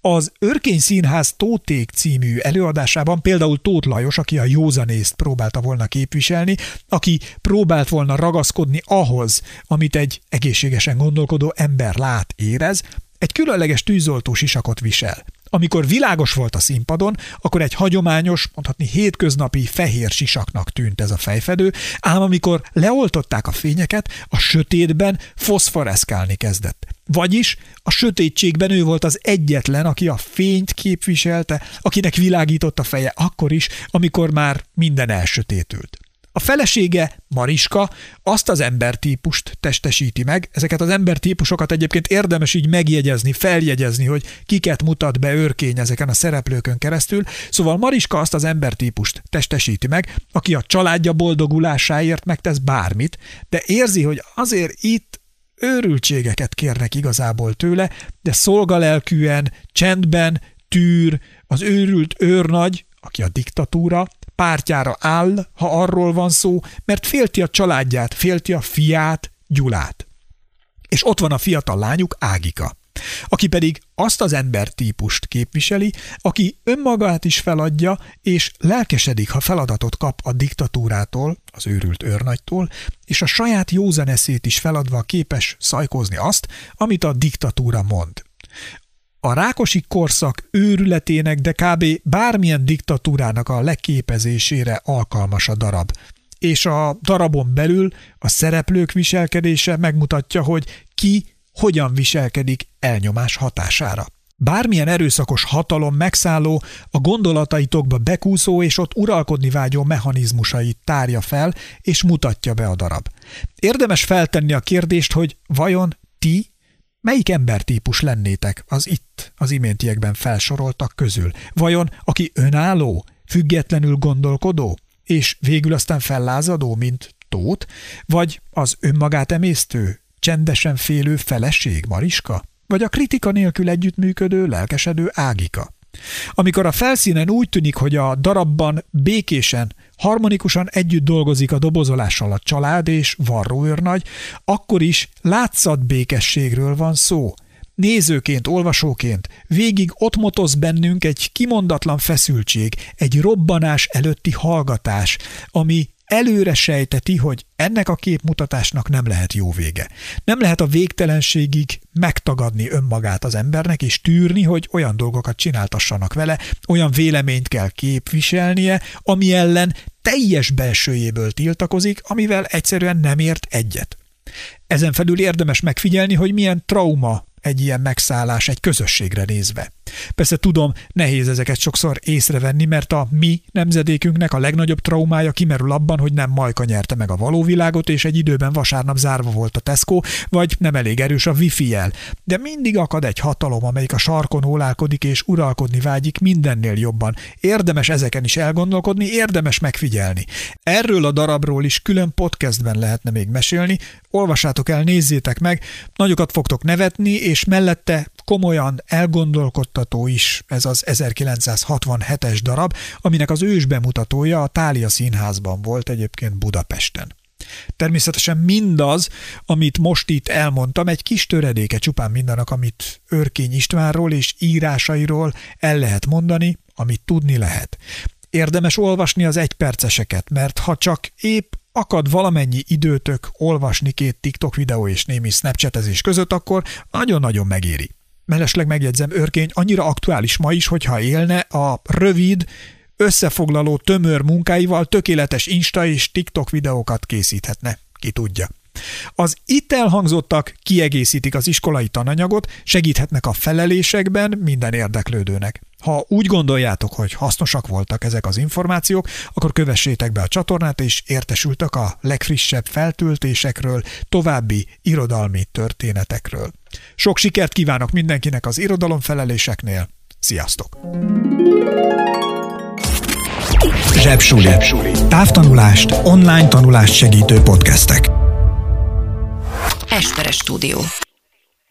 Az Örkény Színház Tóték című előadásában például Tóth Lajos, aki a józanészt próbálta volna képviselni, aki próbált volna ragaszkodni ahhoz, amit egy egészségesen gondolkodó ember lát, érez, egy különleges tűzoltó sisakot visel. Amikor világos volt a színpadon, akkor egy hagyományos, mondhatni hétköznapi fehér sisaknak tűnt ez a fejfedő, ám amikor leoltották a fényeket, a sötétben foszforeszkálni kezdett. Vagyis a sötétségben ő volt az egyetlen, aki a fényt képviselte, akinek világított a feje akkor is, amikor már minden elsötétült. A felesége, Mariska, azt az embertípust testesíti meg, ezeket az embertípusokat egyébként érdemes így megjegyezni, feljegyezni, hogy kiket mutat be őrkény ezeken a szereplőkön keresztül, szóval Mariska azt az embertípust testesíti meg, aki a családja boldogulásáért megtesz bármit, de érzi, hogy azért itt őrültségeket kérnek igazából tőle, de szolgalelkűen, csendben, tűr, az őrült őrnagy, aki a diktatúra, pártjára áll, ha arról van szó, mert félti a családját, félti a fiát, Gyulát. És ott van a fiatal lányuk Ágika aki pedig azt az ember típust képviseli, aki önmagát is feladja, és lelkesedik, ha feladatot kap a diktatúrától, az őrült őrnagytól, és a saját józaneszét is feladva képes szajkozni azt, amit a diktatúra mond. A rákosi korszak őrületének, de kb. bármilyen diktatúrának a leképezésére alkalmas a darab. És a darabon belül a szereplők viselkedése megmutatja, hogy ki hogyan viselkedik elnyomás hatására. Bármilyen erőszakos hatalom megszálló, a gondolataitokba bekúszó és ott uralkodni vágyó mechanizmusait tárja fel és mutatja be a darab. Érdemes feltenni a kérdést, hogy vajon ti melyik embertípus lennétek az itt, az iméntiekben felsoroltak közül? Vajon aki önálló, függetlenül gondolkodó, és végül aztán fellázadó, mint tót, vagy az önmagát emésztő, csendesen félő feleség Mariska? Vagy a kritika nélkül együttműködő, lelkesedő Ágika? Amikor a felszínen úgy tűnik, hogy a darabban békésen, harmonikusan együtt dolgozik a dobozolással a család és varróőrnagy, akkor is látszat békességről van szó. Nézőként, olvasóként végig ott motoz bennünk egy kimondatlan feszültség, egy robbanás előtti hallgatás, ami előre sejteti, hogy ennek a képmutatásnak nem lehet jó vége. Nem lehet a végtelenségig megtagadni önmagát az embernek, és tűrni, hogy olyan dolgokat csináltassanak vele, olyan véleményt kell képviselnie, ami ellen teljes belsőjéből tiltakozik, amivel egyszerűen nem ért egyet. Ezen felül érdemes megfigyelni, hogy milyen trauma egy ilyen megszállás egy közösségre nézve. Persze tudom, nehéz ezeket sokszor észrevenni, mert a mi nemzedékünknek a legnagyobb traumája kimerül abban, hogy nem Majka nyerte meg a való világot, és egy időben vasárnap zárva volt a Tesco, vagy nem elég erős a wifi jel. De mindig akad egy hatalom, amelyik a sarkon ólálkodik és uralkodni vágyik mindennél jobban. Érdemes ezeken is elgondolkodni, érdemes megfigyelni. Erről a darabról is külön podcastben lehetne még mesélni, olvassátok el, nézzétek meg, nagyokat fogtok nevetni, és mellette komolyan elgondolkodtató is ez az 1967-es darab, aminek az ős bemutatója a Tália Színházban volt egyébként Budapesten. Természetesen mindaz, amit most itt elmondtam, egy kis töredéke csupán mindanak, amit Örkény Istvánról és írásairól el lehet mondani, amit tudni lehet. Érdemes olvasni az egyperceseket, mert ha csak épp akad valamennyi időtök olvasni két TikTok videó és némi snapchatezés között, akkor nagyon-nagyon megéri. Mellesleg megjegyzem, örkény annyira aktuális ma is, hogyha élne a rövid, összefoglaló tömör munkáival tökéletes Insta és TikTok videókat készíthetne. Ki tudja. Az itt elhangzottak kiegészítik az iskolai tananyagot, segíthetnek a felelésekben minden érdeklődőnek. Ha úgy gondoljátok, hogy hasznosak voltak ezek az információk, akkor kövessétek be a csatornát, és értesültek a legfrissebb feltöltésekről, további irodalmi történetekről. Sok sikert kívánok mindenkinek az irodalomfeleléseknél. Sziasztok! Zsebsuli. Zsebsuli. Távtanulást, online tanulást segítő podcastek. Esperes stúdió.